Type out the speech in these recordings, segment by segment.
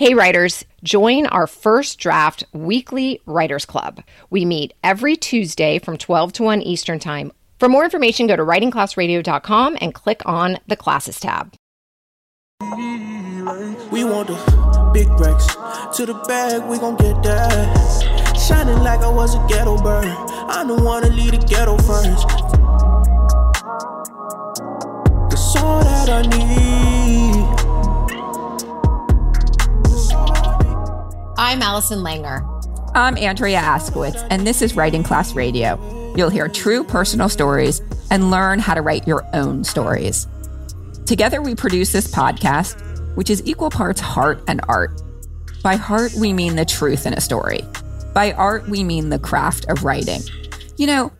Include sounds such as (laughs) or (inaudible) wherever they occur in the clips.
Hey, writers, join our first draft weekly writers club. We meet every Tuesday from 12 to 1 Eastern Time. For more information, go to writingclassradio.com and click on the classes tab. We want the big to the bag, we get that. Shining like I was a ghetto bird. I don't wanna lead the ghetto first. All that I need. I'm Allison Langer. I'm Andrea Askowitz, and this is Writing Class Radio. You'll hear true personal stories and learn how to write your own stories. Together, we produce this podcast, which is equal parts heart and art. By heart, we mean the truth in a story. By art, we mean the craft of writing. You know,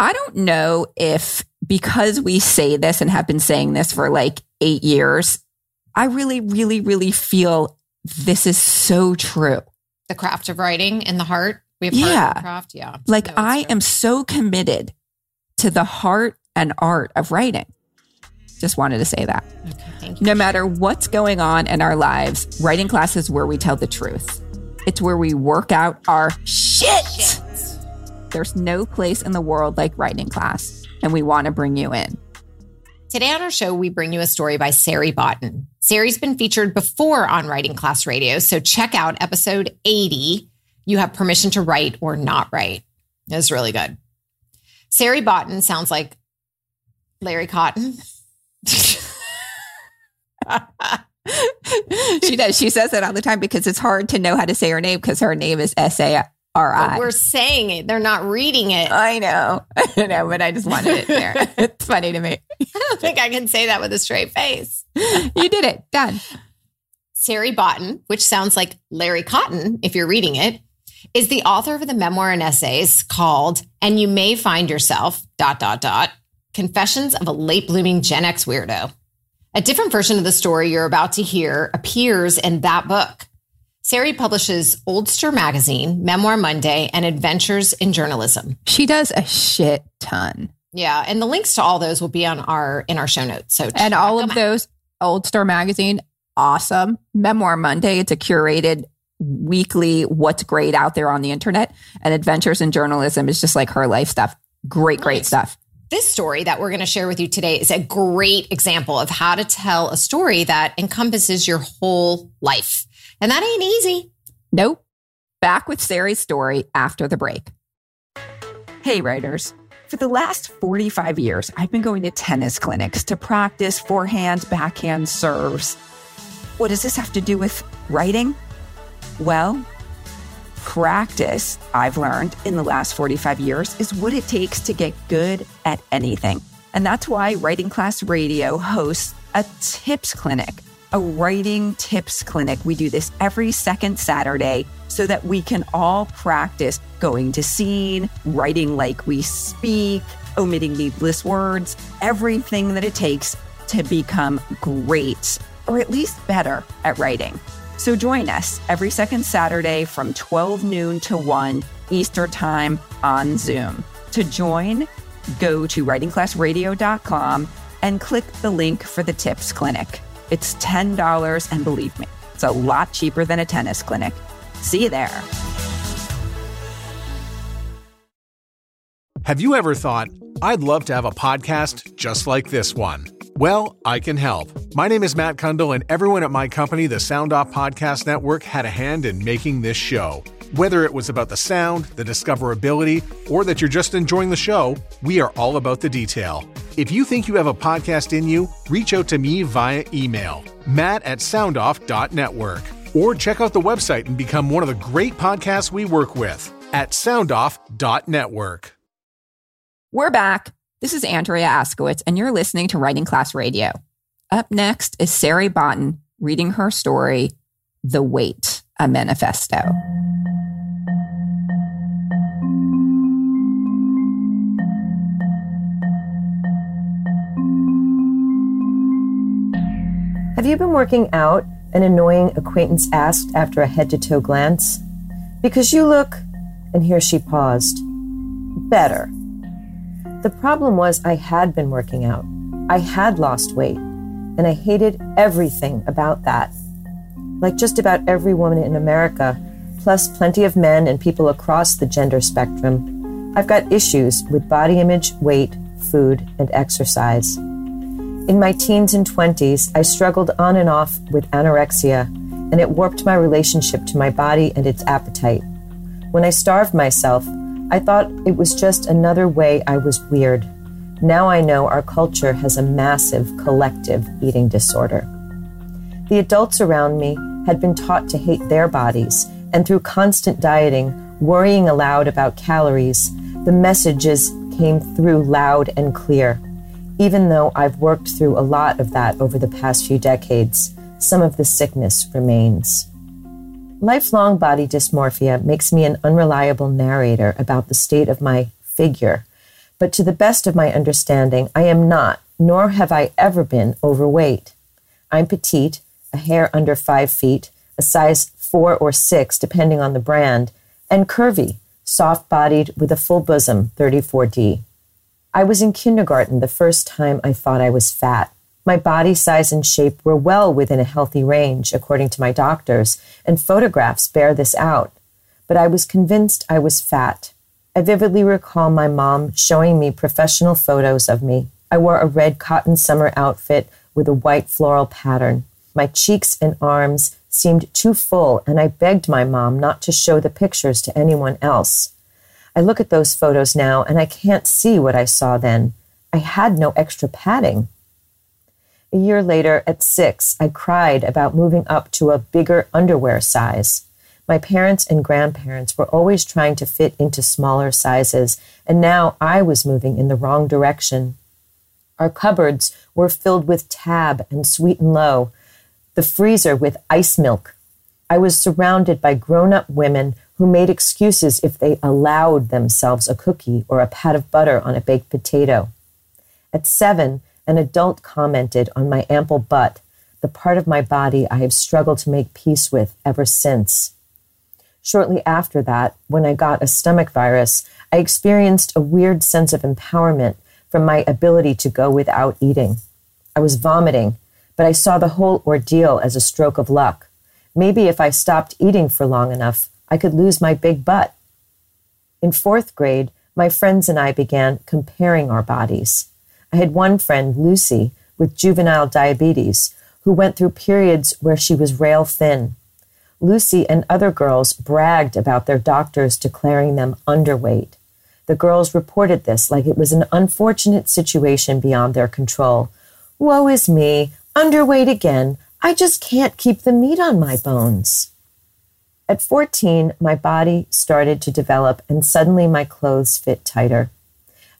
I don't know if because we say this and have been saying this for like eight years, I really, really, really feel this is so true. The craft of writing in the heart. We have Yeah. craft. Yeah. Like, No, I true. am so committed to the heart and art of writing. Just wanted to say that. Okay, thank you. No matter what's going on in our lives, writing class is where we tell the truth. It's where we work out our shit. There's no place in the world like writing class, and we want to bring you in. Today on our show, we bring you a story by Sari Botton. Sari's been featured before on Writing Class Radio, so check out episode 80. You have permission to write or not write. It's really good. Sari Botton sounds like Larry Cotton. (laughs) she does. She says that all the time because it's hard to know how to say her name because her name is S A R But we're saying it, they're not reading it. (laughs) I know. (laughs) I know, but I just wanted it there. (laughs) it's funny to me. I don't think I can say that with a straight face. You did it. Done. Sari Botton, which sounds like Larry Cotton if you're reading it, is the author of the memoir and essays called And You May Find Yourself, dot, dot, dot, Confessions of a Late Blooming Gen X Weirdo. A different version of the story you're about to hear appears in that book. Sari publishes Oldster Magazine, Memoir Monday, and Adventures in Journalism. She does a shit ton. Yeah, and the links to all those will be on our in our show notes. So And all of out. those, Oldster Magazine, awesome. Memoir Monday, it's a curated weekly what's great out there on the internet. And Adventures in Journalism is just like her life stuff. Great, great stuff. This story that we're going to share with you today is a great example of how to tell a story that encompasses your whole life. And that ain't easy. Nope. Back with Sari's story after the break. Hey, writers. For the last 45 years, I've been going to tennis clinics to practice forehand, backhand serves. What does this have to do with writing? Well, practice, I've learned in the last 45 years, is what it takes to get good at anything. And that's why Writing Class Radio hosts a tips clinic, a writing tips clinic. We do this every second Saturday so that we can all practice going to scene, writing like we speak, omitting needless words, everything that it takes to become great or at least better at writing. So join us every second Saturday from 12 noon to 1 Eastern Time on Zoom. To join, go to writingclassradio.com and click the link for the tips clinic. It's $10 and believe me, it's a lot cheaper than a tennis clinic. See you there. Have you ever thought, I'd love to have a podcast just like this one? Well, I can help. My name is Matt Cundill, and everyone at my company, the Sound Off Podcast Network, had a hand in making this show. Whether it was about the sound, the discoverability, or that you're just enjoying the show, we are all about the detail. If you think you have a podcast in you, reach out to me via email, matt at soundoff.network, or check out the website and become one of the great podcasts we work with at soundoff.network. We're back. This is Andrea Askowitz, and you're listening to Writing Class Radio. Up next is Sari Botton reading her story, The Weight, a Manifesto. Have you been working out? An annoying acquaintance asked after a head to toe glance. Because you look, and here she paused, better. The problem was I had been working out. I had lost weight, and I hated everything about that. like just about every woman in America, plus plenty of men and people across the gender spectrum, I've got issues with body image, weight, food, and exercise. In my teens and 20s, I struggled on and off with anorexia, and it warped my relationship to my body and its appetite. When I starved myself, I thought it was just another way I was weird. Now I know our culture has a massive collective eating disorder. The adults around me had been taught to hate their bodies, and through constant dieting, worrying aloud about calories, the messages came through loud and clear. Even though I've worked through a lot of that over the past few decades, some of the sickness remains. Lifelong body dysmorphia makes me an unreliable narrator about the state of my figure, but to the best of my understanding, I am not, nor have I ever been, overweight. I'm petite, a hair under five feet, a size four or six, depending on the brand, and curvy, soft bodied with a full bosom, 34D. I was in kindergarten the first time I thought I was fat. My body size and shape were well within a healthy range, according to my doctors, and photographs bear this out. But I was convinced I was fat. I vividly recall my mom showing me professional photos of me. I wore a red cotton summer outfit with a white floral pattern. My cheeks and arms seemed too full, and I begged my mom not to show the pictures to anyone else. I look at those photos now and I can't see what I saw then. I had no extra padding. A year later, at six, I cried about moving up to a bigger underwear size. My parents and grandparents were always trying to fit into smaller sizes, and now I was moving in the wrong direction. Our cupboards were filled with tab and sweet and low, the freezer with ice milk. I was surrounded by grown up women who made excuses if they allowed themselves a cookie or a pat of butter on a baked potato. At seven, an adult commented on my ample butt, the part of my body I have struggled to make peace with ever since. Shortly after that, when I got a stomach virus, I experienced a weird sense of empowerment from my ability to go without eating. I was vomiting, but I saw the whole ordeal as a stroke of luck. Maybe if I stopped eating for long enough, I could lose my big butt. In fourth grade, my friends and I began comparing our bodies. I had one friend, Lucy, with juvenile diabetes, who went through periods where she was rail thin. Lucy and other girls bragged about their doctors declaring them underweight. The girls reported this like it was an unfortunate situation beyond their control. Woe is me, underweight again. I just can't keep the meat on my bones. At 14, my body started to develop and suddenly my clothes fit tighter.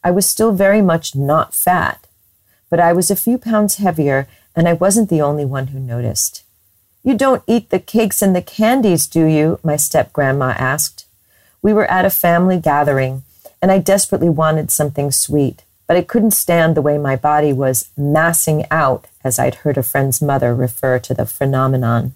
I was still very much not fat, but I was a few pounds heavier, and I wasn't the only one who noticed. You don't eat the cakes and the candies, do you? my step grandma asked. We were at a family gathering, and I desperately wanted something sweet, but I couldn't stand the way my body was massing out, as I'd heard a friend's mother refer to the phenomenon.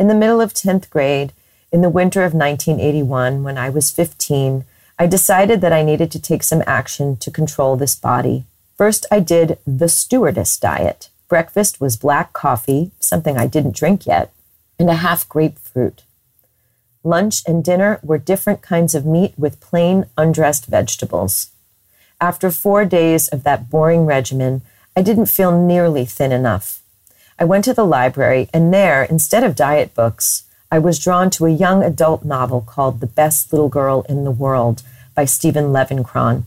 In the middle of 10th grade, in the winter of 1981, when I was 15, I decided that I needed to take some action to control this body. First, I did the stewardess diet. Breakfast was black coffee, something I didn't drink yet, and a half grapefruit. Lunch and dinner were different kinds of meat with plain, undressed vegetables. After four days of that boring regimen, I didn't feel nearly thin enough. I went to the library, and there, instead of diet books, I was drawn to a young adult novel called The Best Little Girl in the World by Stephen Levenkron.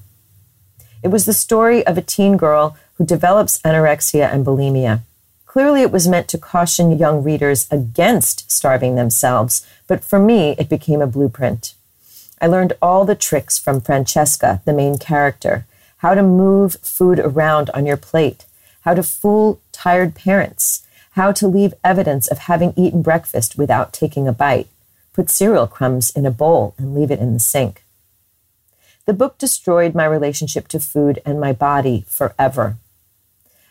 It was the story of a teen girl who develops anorexia and bulimia. Clearly, it was meant to caution young readers against starving themselves, but for me, it became a blueprint. I learned all the tricks from Francesca, the main character how to move food around on your plate, how to fool tired parents, how to leave evidence of having eaten breakfast without taking a bite, put cereal crumbs in a bowl and leave it in the sink. The book destroyed my relationship to food and my body forever.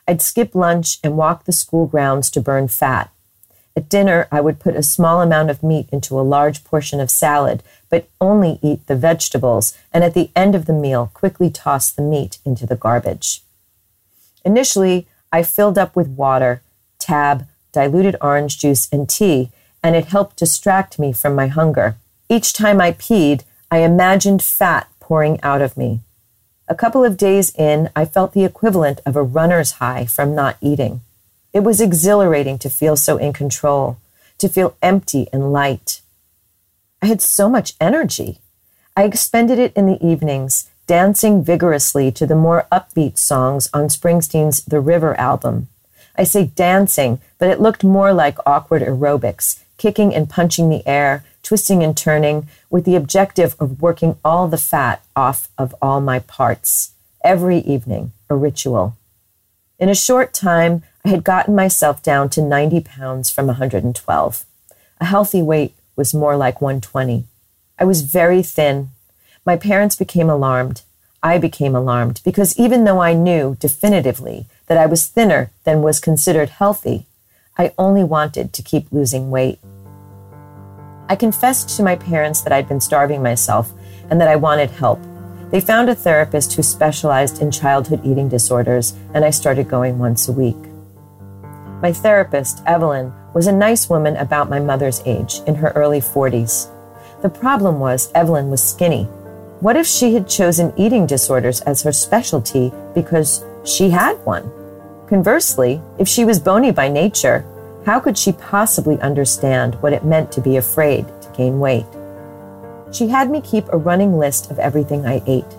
I'd skip lunch and walk the school grounds to burn fat. At dinner, I would put a small amount of meat into a large portion of salad, but only eat the vegetables, and at the end of the meal, quickly toss the meat into the garbage. Initially, I filled up with water tab, diluted orange juice, and tea, and it helped distract me from my hunger. Each time I peed, I imagined fat pouring out of me. A couple of days in, I felt the equivalent of a runner's high from not eating. It was exhilarating to feel so in control, to feel empty and light. I had so much energy. I expended it in the evenings, dancing vigorously to the more upbeat songs on Springsteen's The River album. I say dancing, but it looked more like awkward aerobics, kicking and punching the air, twisting and turning, with the objective of working all the fat off of all my parts. Every evening, a ritual. In a short time, I had gotten myself down to 90 pounds from 112. A healthy weight was more like 120. I was very thin. My parents became alarmed. I became alarmed because even though I knew definitively that I was thinner than was considered healthy, I only wanted to keep losing weight. I confessed to my parents that I'd been starving myself and that I wanted help. They found a therapist who specialized in childhood eating disorders, and I started going once a week. My therapist, Evelyn, was a nice woman about my mother's age, in her early 40s. The problem was Evelyn was skinny. What if she had chosen eating disorders as her specialty because she had one? Conversely, if she was bony by nature, how could she possibly understand what it meant to be afraid to gain weight? She had me keep a running list of everything I ate,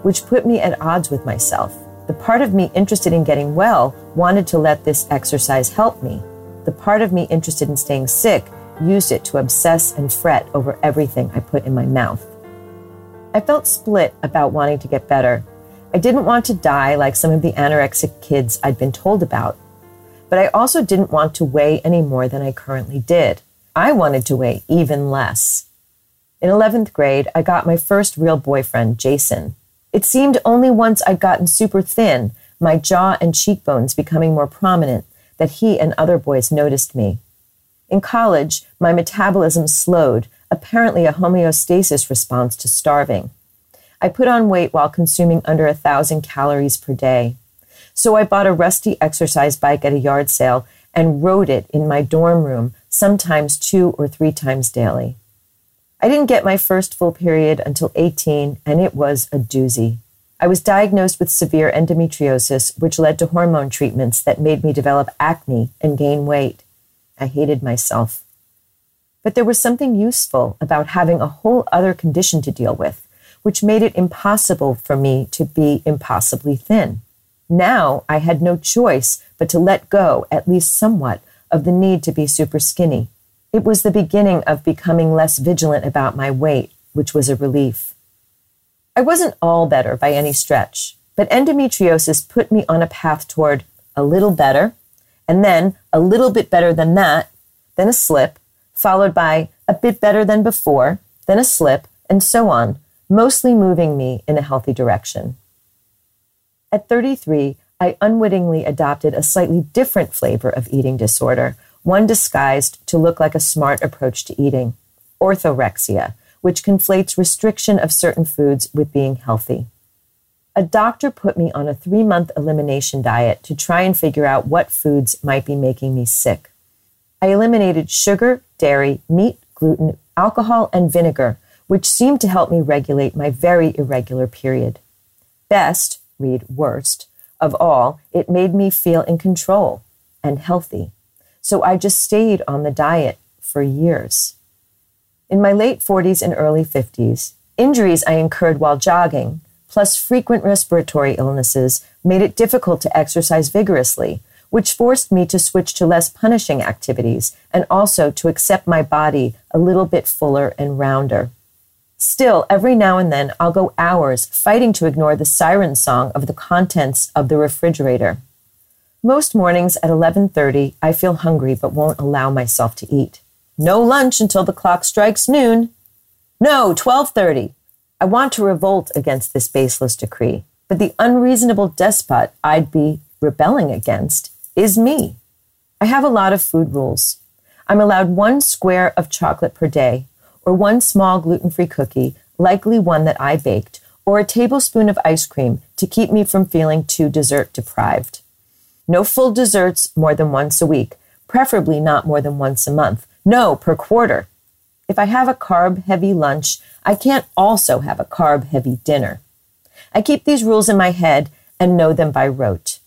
which put me at odds with myself. The part of me interested in getting well wanted to let this exercise help me. The part of me interested in staying sick used it to obsess and fret over everything I put in my mouth. I felt split about wanting to get better. I didn't want to die like some of the anorexic kids I'd been told about, but I also didn't want to weigh any more than I currently did. I wanted to weigh even less. In 11th grade, I got my first real boyfriend, Jason. It seemed only once I'd gotten super thin, my jaw and cheekbones becoming more prominent, that he and other boys noticed me. In college, my metabolism slowed, apparently a homeostasis response to starving. I put on weight while consuming under a thousand calories per day. So I bought a rusty exercise bike at a yard sale and rode it in my dorm room, sometimes two or three times daily. I didn't get my first full period until 18, and it was a doozy. I was diagnosed with severe endometriosis, which led to hormone treatments that made me develop acne and gain weight. I hated myself. But there was something useful about having a whole other condition to deal with, which made it impossible for me to be impossibly thin. Now I had no choice but to let go, at least somewhat, of the need to be super skinny. It was the beginning of becoming less vigilant about my weight, which was a relief. I wasn't all better by any stretch, but endometriosis put me on a path toward a little better, and then a little bit better than that, then a slip, followed by a bit better than before, then a slip, and so on, mostly moving me in a healthy direction. At 33, I unwittingly adopted a slightly different flavor of eating disorder, one disguised to look like a smart approach to eating orthorexia, which conflates restriction of certain foods with being healthy. A doctor put me on a three month elimination diet to try and figure out what foods might be making me sick. I eliminated sugar, dairy, meat, gluten, alcohol, and vinegar, which seemed to help me regulate my very irregular period. Best, read worst, of all, it made me feel in control and healthy. So I just stayed on the diet for years. In my late 40s and early 50s, injuries I incurred while jogging, plus frequent respiratory illnesses, made it difficult to exercise vigorously, which forced me to switch to less punishing activities and also to accept my body a little bit fuller and rounder. Still, every now and then I'll go hours fighting to ignore the siren song of the contents of the refrigerator. Most mornings at 11:30, I feel hungry but won't allow myself to eat. No lunch until the clock strikes noon. No, 12:30. I want to revolt against this baseless decree, but the unreasonable despot I'd be rebelling against is me. I have a lot of food rules. I'm allowed one square of chocolate per day, or one small gluten free cookie, likely one that I baked, or a tablespoon of ice cream to keep me from feeling too dessert deprived. No full desserts more than once a week, preferably not more than once a month. No, per quarter. If I have a carb heavy lunch, I can't also have a carb heavy dinner. I keep these rules in my head and know them by rote.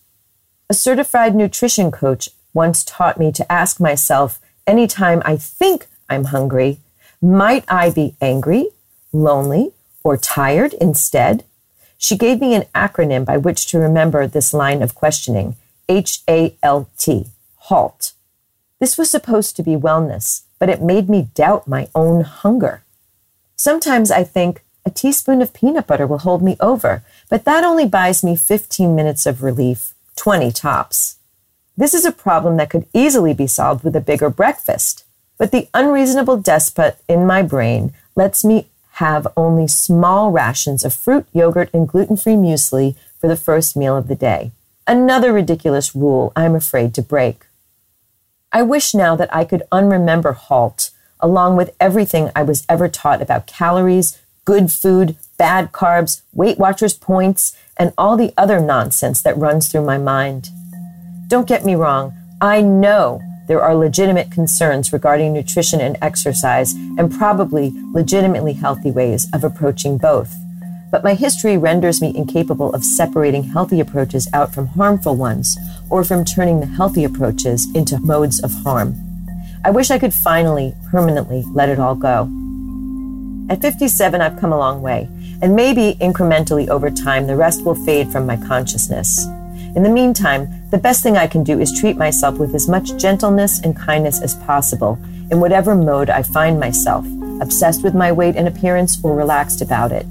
A certified nutrition coach once taught me to ask myself anytime I think I'm hungry, might I be angry, lonely, or tired instead? She gave me an acronym by which to remember this line of questioning H A L T, HALT. This was supposed to be wellness, but it made me doubt my own hunger. Sometimes I think a teaspoon of peanut butter will hold me over, but that only buys me 15 minutes of relief, 20 tops. This is a problem that could easily be solved with a bigger breakfast, but the unreasonable despot in my brain lets me have only small rations of fruit, yogurt, and gluten free muesli for the first meal of the day. Another ridiculous rule I'm afraid to break. I wish now that I could unremember HALT, along with everything I was ever taught about calories, good food, bad carbs, Weight Watchers points, and all the other nonsense that runs through my mind. Don't get me wrong, I know there are legitimate concerns regarding nutrition and exercise, and probably legitimately healthy ways of approaching both. But my history renders me incapable of separating healthy approaches out from harmful ones, or from turning the healthy approaches into modes of harm. I wish I could finally, permanently let it all go. At 57, I've come a long way, and maybe incrementally over time, the rest will fade from my consciousness. In the meantime, the best thing I can do is treat myself with as much gentleness and kindness as possible in whatever mode I find myself, obsessed with my weight and appearance or relaxed about it.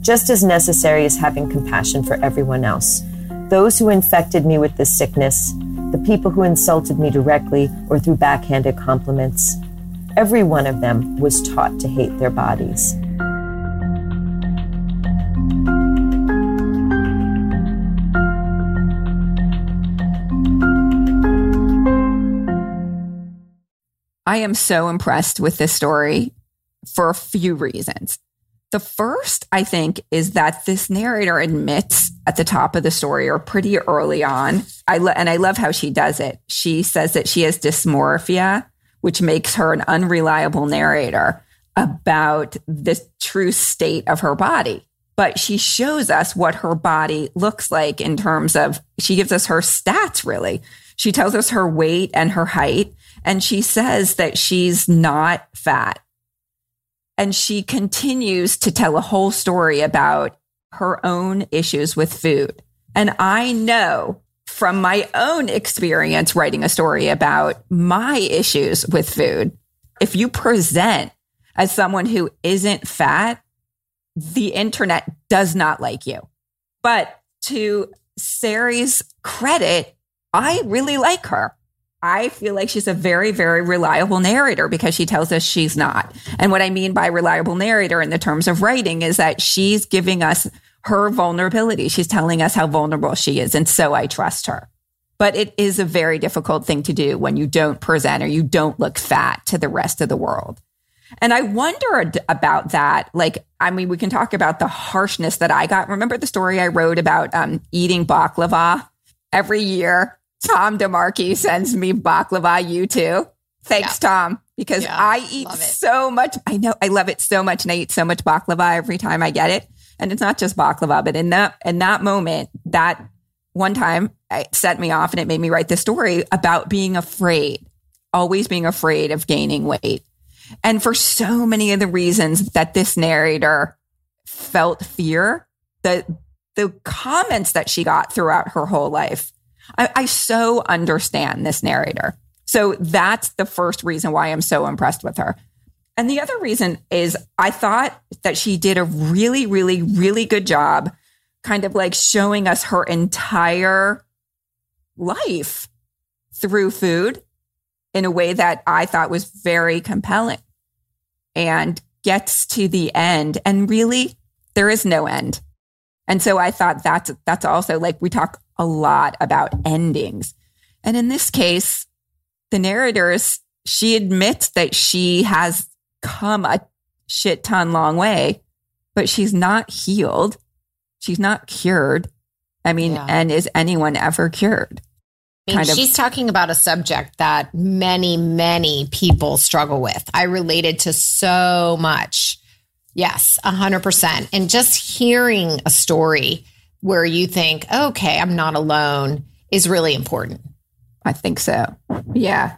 Just as necessary as having compassion for everyone else. Those who infected me with this sickness, the people who insulted me directly or through backhanded compliments, every one of them was taught to hate their bodies. I am so impressed with this story for a few reasons. The first, I think, is that this narrator admits at the top of the story or pretty early on. I lo- and I love how she does it. She says that she has dysmorphia, which makes her an unreliable narrator about the true state of her body. But she shows us what her body looks like in terms of, she gives us her stats, really. She tells us her weight and her height. And she says that she's not fat. And she continues to tell a whole story about her own issues with food. And I know from my own experience writing a story about my issues with food, if you present as someone who isn't fat, the internet does not like you. But to Sari's credit, I really like her. I feel like she's a very, very reliable narrator because she tells us she's not. And what I mean by reliable narrator in the terms of writing is that she's giving us her vulnerability. She's telling us how vulnerable she is. And so I trust her. But it is a very difficult thing to do when you don't present or you don't look fat to the rest of the world. And I wondered about that. Like, I mean, we can talk about the harshness that I got. Remember the story I wrote about um, eating baklava every year? Tom DeMarchi sends me baklava. You too. Thanks, yeah. Tom, because yeah, I eat so much. I know I love it so much, and I eat so much baklava every time I get it. And it's not just baklava, but in that in that moment, that one time it set me off, and it made me write this story about being afraid, always being afraid of gaining weight, and for so many of the reasons that this narrator felt fear, the the comments that she got throughout her whole life I, I so understand this narrator. So that's the first reason why I'm so impressed with her. And the other reason is I thought that she did a really, really, really good job kind of like showing us her entire life through food in a way that I thought was very compelling and gets to the end. And really, there is no end. And so I thought that's, that's also like we talk a lot about endings. And in this case, the narrators, she admits that she has come a shit ton long way, but she's not healed. She's not cured. I mean, yeah. and is anyone ever cured? I mean, kind of she's talking about a subject that many, many people struggle with. I related to so much. Yes, 100%. And just hearing a story where you think, okay, I'm not alone is really important. I think so. Yeah.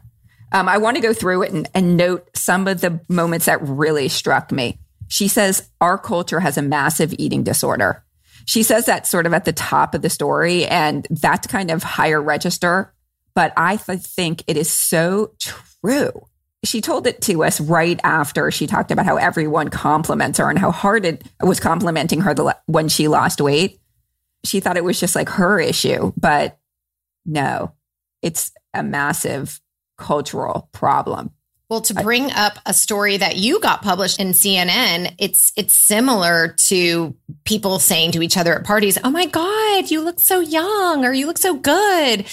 Um, I want to go through it and, and note some of the moments that really struck me. She says, Our culture has a massive eating disorder. She says that sort of at the top of the story, and that's kind of higher register. But I th- think it is so true. She told it to us right after she talked about how everyone compliments her and how hard it was complimenting her the, when she lost weight. She thought it was just like her issue, but no, it's a massive cultural problem. Well, to bring up a story that you got published in CNN, it's it's similar to people saying to each other at parties, "Oh my god, you look so young or you look so good,"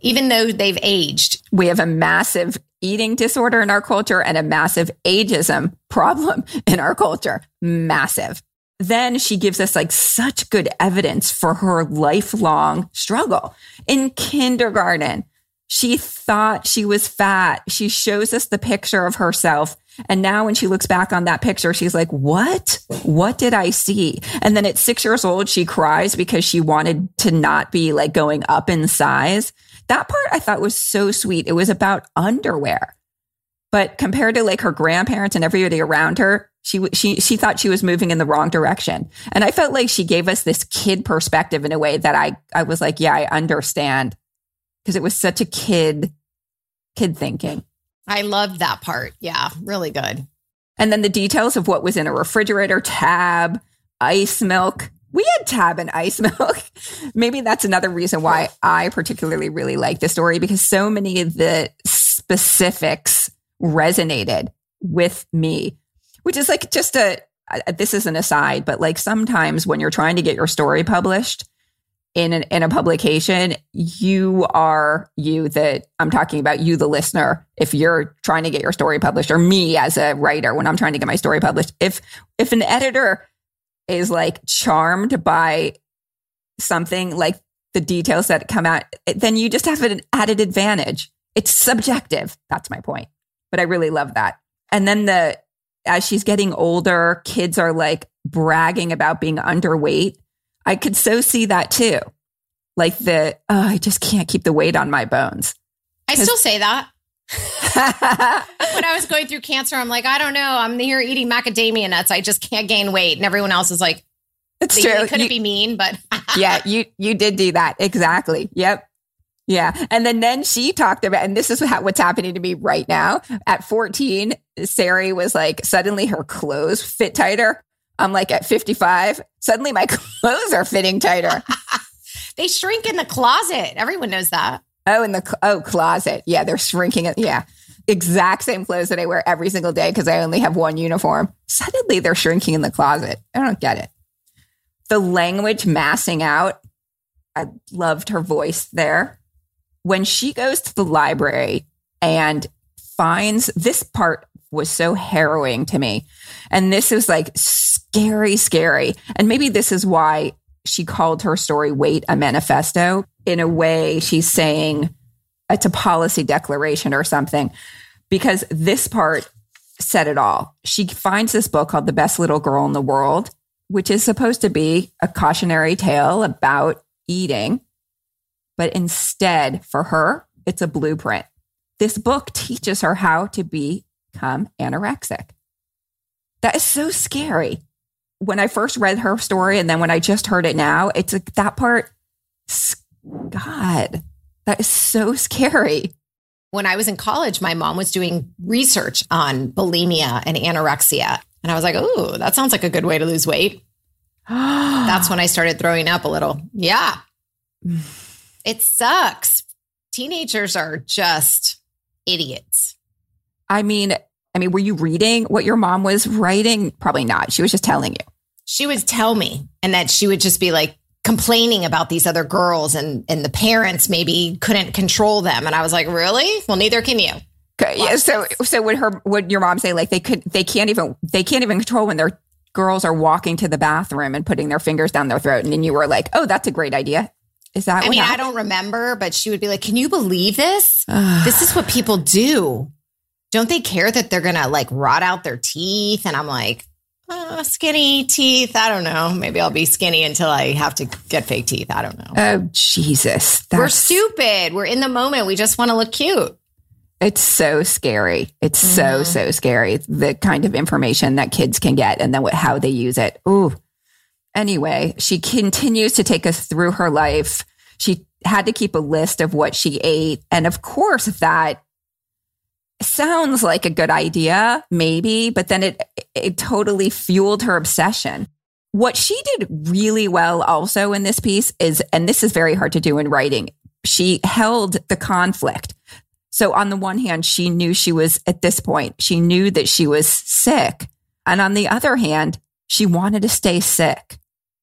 even though they've aged. We have a massive eating disorder in our culture and a massive ageism problem (laughs) in our culture. Massive. Then she gives us like such good evidence for her lifelong struggle in kindergarten she thought she was fat. She shows us the picture of herself. And now when she looks back on that picture, she's like, what? What did I see? And then at six years old, she cries because she wanted to not be like going up in size. That part I thought was so sweet. It was about underwear. But compared to like her grandparents and everybody around her, she she she thought she was moving in the wrong direction. And I felt like she gave us this kid perspective in a way that I I was like, yeah, I understand because it was such a kid kid thinking. I love that part. Yeah, really good. And then the details of what was in a refrigerator, tab, ice milk. We had tab and ice (laughs) milk. Maybe that's another reason why I particularly really like the story because so many of the specifics resonated with me, which is like just a, this is an aside, but like sometimes when you're trying to get your story published, in an, in a publication, you are you that I'm talking about you, the listener. If you're trying to get your story published, or me as a writer when I'm trying to get my story published, if if an editor is like charmed by something like the details that come out, then you just have an added advantage. It's subjective. That's my point. But I really love that. And then the as she's getting older, kids are like bragging about being underweight I could so see that too. Like the, oh, I just can't keep the weight on my bones. I still say that. (laughs) when I was going through cancer, I'm like, I don't know. I'm here eating macadamia nuts. I just can't gain weight. And everyone else is like, it's they, true. They couldn't you, be mean, but (laughs) yeah, you you did do that exactly. Yep. Yeah. And then then she talked about, and this is how, what's happening to me right now. At 14, Sari was like, suddenly her clothes fit tighter. I'm like at 55, suddenly my (laughs) clothes are fitting tighter. (laughs) they shrink in the closet. Everyone knows that. Oh, in the oh closet. Yeah, they're shrinking it. Yeah. Exact same clothes that I wear every single day because I only have one uniform. Suddenly they're shrinking in the closet. I don't get it. The language massing out. I loved her voice there. When she goes to the library and finds this part was so harrowing to me. And this is like scary, scary. And maybe this is why she called her story Weight a Manifesto. In a way, she's saying it's a policy declaration or something, because this part said it all. She finds this book called The Best Little Girl in the World, which is supposed to be a cautionary tale about eating. But instead, for her, it's a blueprint. This book teaches her how to become anorexic. That is so scary. When I first read her story and then when I just heard it now, it's like that part, God, that is so scary. When I was in college, my mom was doing research on bulimia and anorexia. And I was like, oh, that sounds like a good way to lose weight. (gasps) That's when I started throwing up a little. Yeah. It sucks. Teenagers are just idiots. I mean, I mean, were you reading what your mom was writing? Probably not. She was just telling you. She would tell me, and that she would just be like complaining about these other girls, and and the parents maybe couldn't control them. And I was like, really? Well, neither can you. Okay. Yeah. So so would her would your mom say like they could they can't even they can't even control when their girls are walking to the bathroom and putting their fingers down their throat, and then you were like, oh, that's a great idea. Is that I what mean, I don't remember, but she would be like, Can you believe this? (sighs) this is what people do. Don't they care that they're going to like rot out their teeth? And I'm like, uh, skinny teeth. I don't know. Maybe I'll be skinny until I have to get fake teeth. I don't know. Oh Jesus. We're stupid. We're in the moment. We just want to look cute. it's so scary. It's so, Mhm. so scary. The kind of information that kids can get and then what, how they use it. Ooh. Anyway, she continues to take us through her life. She had to keep a list of what she ate. And of course, that sounds like a good idea, maybe, but then it, it totally fueled her obsession. What she did really well also in this piece is, and this is very hard to do in writing, she held the conflict. So on the one hand, she knew she was at this point, she knew that she was sick. And on the other hand, she wanted to stay sick.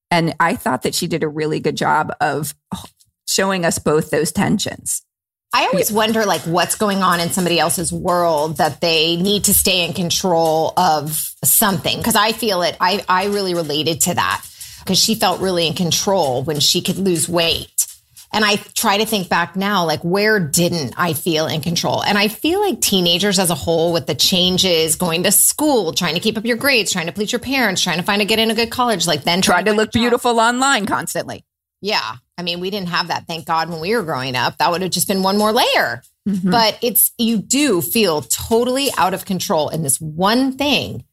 And I thought that she did a really good job of showing us both those tensions. I always wonder like what's going on in somebody else's world that they need to stay in control of something because I feel it I I really related to that because she felt really in control when she could lose weight. And I try to think back now like where didn't I feel in control? And I feel like teenagers as a whole with the changes, going to school, trying to keep up your grades, trying to please your parents, trying to find a get in a good college, like then Tried to find a look beautiful online constantly. Yeah. I mean, we didn't have that, thank God, when we were growing up. That would have just been one more layer. Mhm. But it's, you do feel totally out of control. And this one thing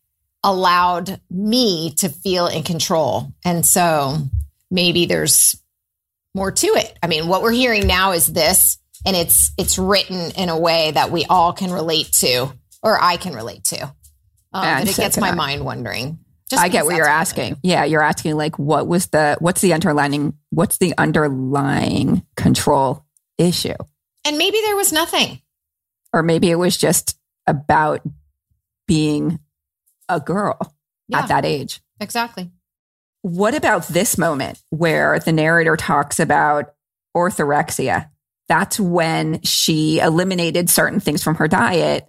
allowed me to feel in control. And so maybe there's more to it. I mean, what we're hearing now is this, and it's, it's written in a way that we all can relate to, or I can relate to. Um, Yeah, it so gets my I. mind wondering. Just I get what you're asking. Yeah, you're asking like what was the what's the underlining what's the underlying control issue? And maybe there was nothing. Or maybe it was just about being a girl Yeah, at that age. exactly. What about this moment where the narrator talks about orthorexia? That's when she eliminated certain things from her diet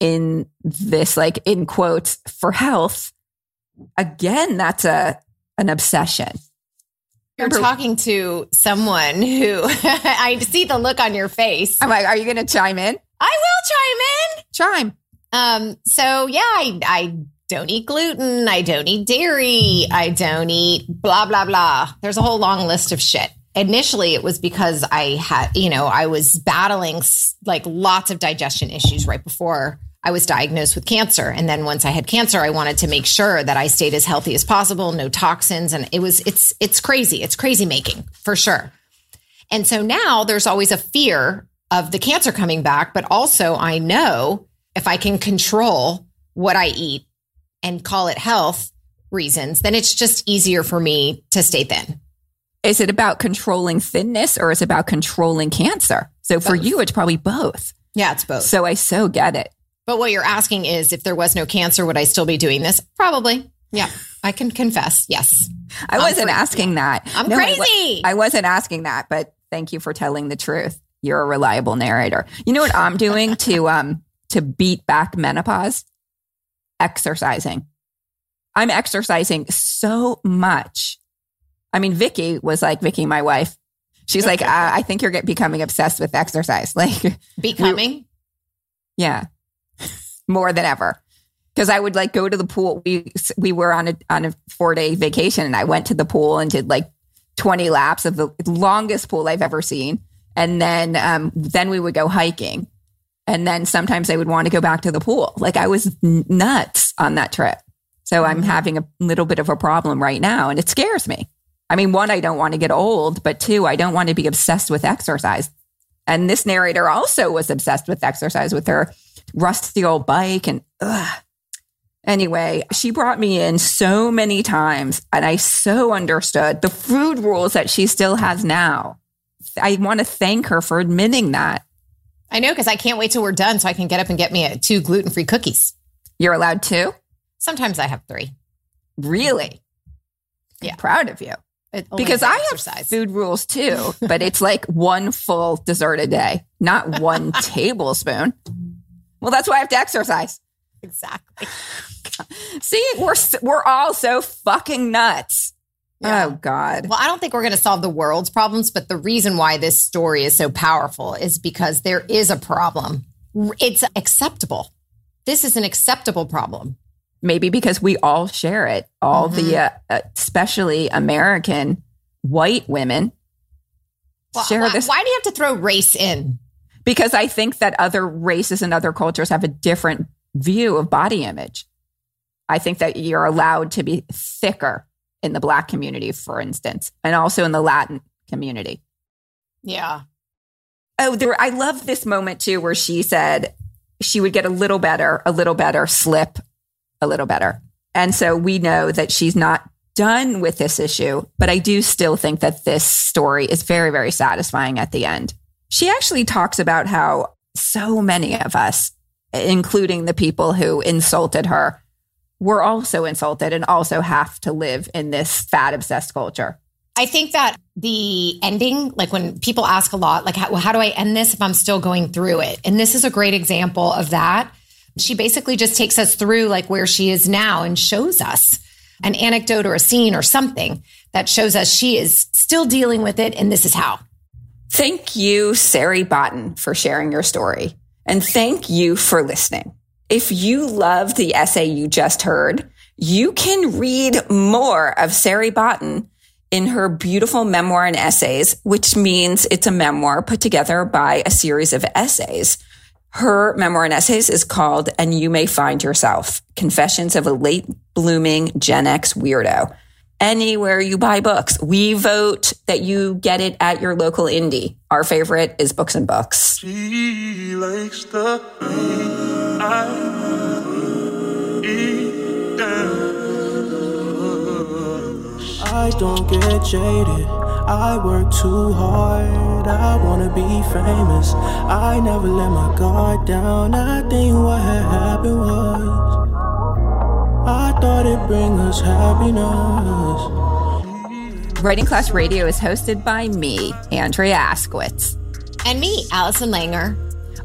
in this, like in quotes, for health. Again, that's a an obsession. You're talking to someone who (laughs) I see the look on your face. I'm like, are you going to chime in? I will chime in. Chime. Um, so yeah, I, I don't eat gluten. I don't eat dairy. I don't eat blah, blah, blah. There's a whole long list of shit. Initially, it was because I had, you know, I was battling like lots of digestion issues right before I was diagnosed with cancer. And then once I had cancer, I wanted to make sure that I stayed as healthy as possible, no toxins. And it was, it's, it's crazy. It's crazy making for sure. And so now there's always a fear of the cancer coming back, but also I know if I can control what I eat and call it health reasons, then it's just easier for me to stay thin. Is it about controlling thinness or is it about controlling cancer? So for you, it's probably both. Yeah, it's both. So I so get it. But what you're asking is if there was no cancer, would I still be doing this? Probably. Yeah, I can confess. Yes. I I'm wasn't asking that. I'm No, I crazy. I wasn't asking that, but thank you for telling the truth. You're a reliable narrator. You know what I'm doing to (laughs) um to beat back menopause? Exercising. I'm exercising so much. I mean, Vicky was like Vicky, my wife. She's like, I, (laughs) I think you're get, becoming obsessed with exercise. (laughs) Like, Becoming. yeah, more than ever. Because I would like go to the pool. We we were on a on a four day vacation, and I went to the pool and did like twenty laps of the longest pool I've ever seen. And then um, then we would go hiking, and then sometimes I would want to go back to the pool. Like I was n- nuts on that trip. So I'm having a little bit of a problem right now, and it scares me. I mean, one, I don't want to get old, but two, I don't want to be obsessed with exercise. And this narrator also was obsessed with exercise with her rusty old bike and ugh. Anyway, she brought me in so many times and I so understood the food rules that she still has now. I want to thank her for admitting that. I know because I can't wait till we're done so I can get up and get me a, two gluten free cookies. You're allowed to? Sometimes I have three. Really? Yeah. I'm proud of you. Because I have exercise. food rules too, but it's like (laughs) one full dessert a day, not one (laughs) tablespoon. Well, that's why I have to exercise. Exactly. (laughs) See, we're we're all so fucking nuts. Yeah. Oh God. Well, I don't think we're going to solve the world's problems, but the reason why this story is so powerful is because there is a problem. It's acceptable. This is an acceptable problem. Maybe because we all share it. All the, uh, uh, especially American white women, Well, share why, this why do you have to throw race in? because I think that other races and other cultures have a different view of body image. I think that you're allowed to be thicker in the black community, for instance, and also in the Latin community. Yeah. Oh, there, I love this moment too, where she said she would get a little better, a little better, slip a little better. And so we know that she's not done with this issue, but I do still think that this story is very, very satisfying at the end. She actually talks about how so many of us, including the people who insulted her, were also insulted and also have to live in this fat obsessed culture. I think that the ending, like when people ask a lot, like, how, well, how do I end this if I'm still going through it? And this is a great example of that. She basically just takes us through like where she is now and shows us an anecdote or a scene or something that shows us she is still dealing with it. And this is how. Thank you, Sari Botton, for sharing your story. And thank you for listening. If you love the essay you just heard, you can read more of Sari Botton in her beautiful memoir and essays, which means it's a memoir put together by a series of essays. Her memoir and essays is called And You May Find Yourself Confessions of a Late Blooming Gen X Weirdo. Anywhere you buy books, we vote that you get it at your local indie. Our favorite is Books and Books. She likes the I don't get jaded. I work too hard. I wanna be famous. I never let my guard down. I think what had happened was I thought it'd bring us happiness. Writing Class Radio is hosted by me, Andrea Askowitz. And me, Allison Langer.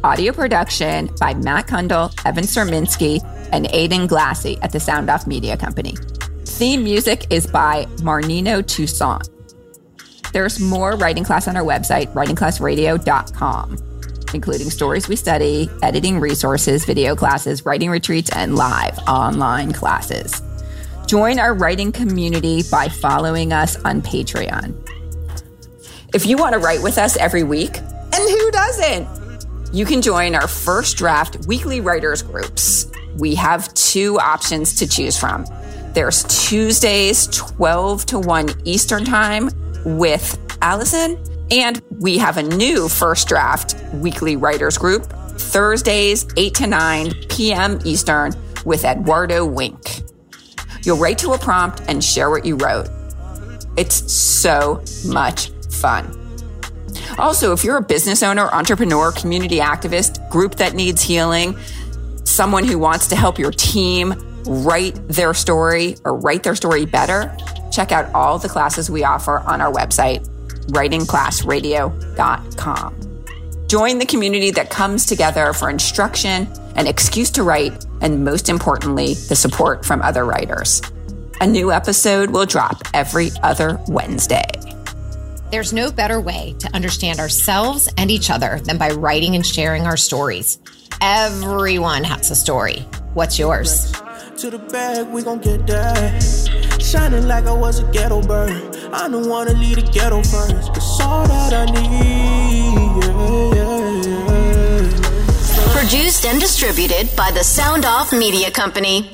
Audio production by Matt Cundill, Evan Surminski, and Aiden Glassey at the Sound Off Media Company. Theme music is by Marnino Toussaint. There's more writing class on our website, writingclassradio.com, including stories we study, editing resources, video classes, writing retreats, and live online classes. Join our writing community by following us on Patreon. If you want to write with us every week, and who doesn't? You can join our first draft weekly writers groups. We have two options to choose from. There's Tuesdays, 12 to 1 Eastern Time with Allison, and we have a new first draft weekly writers group, Thursdays, 8 to 9 p.m. Eastern with Eduardo Winck. You'll write to a prompt and share what you wrote. It's so much fun. Also, if you're a business owner, entrepreneur, community activist, group that needs healing, someone who wants to help your team write their story or write their story better, check out all the classes we offer on our website, writingclassradio.com. Join the community that comes together for instruction, an excuse to write, and most importantly, the support from other writers. A new episode will drop every other Wednesday. There's no better way to understand ourselves and each other than by writing and sharing our stories. Everyone has a story. What's yours? To the bag, we gon' get that. Shining like I was a ghetto bird. I don't wanna leave the ghetto first. It's all that I need. Yeah, yeah, yeah. Produced and distributed by the Sound Off Media Company.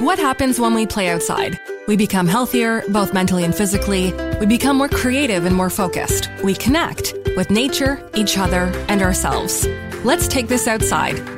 What happens when we play outside? We become healthier, both mentally and physically. We become more creative and more focused. We connect with nature, each other, and ourselves. Let's Take This Outside,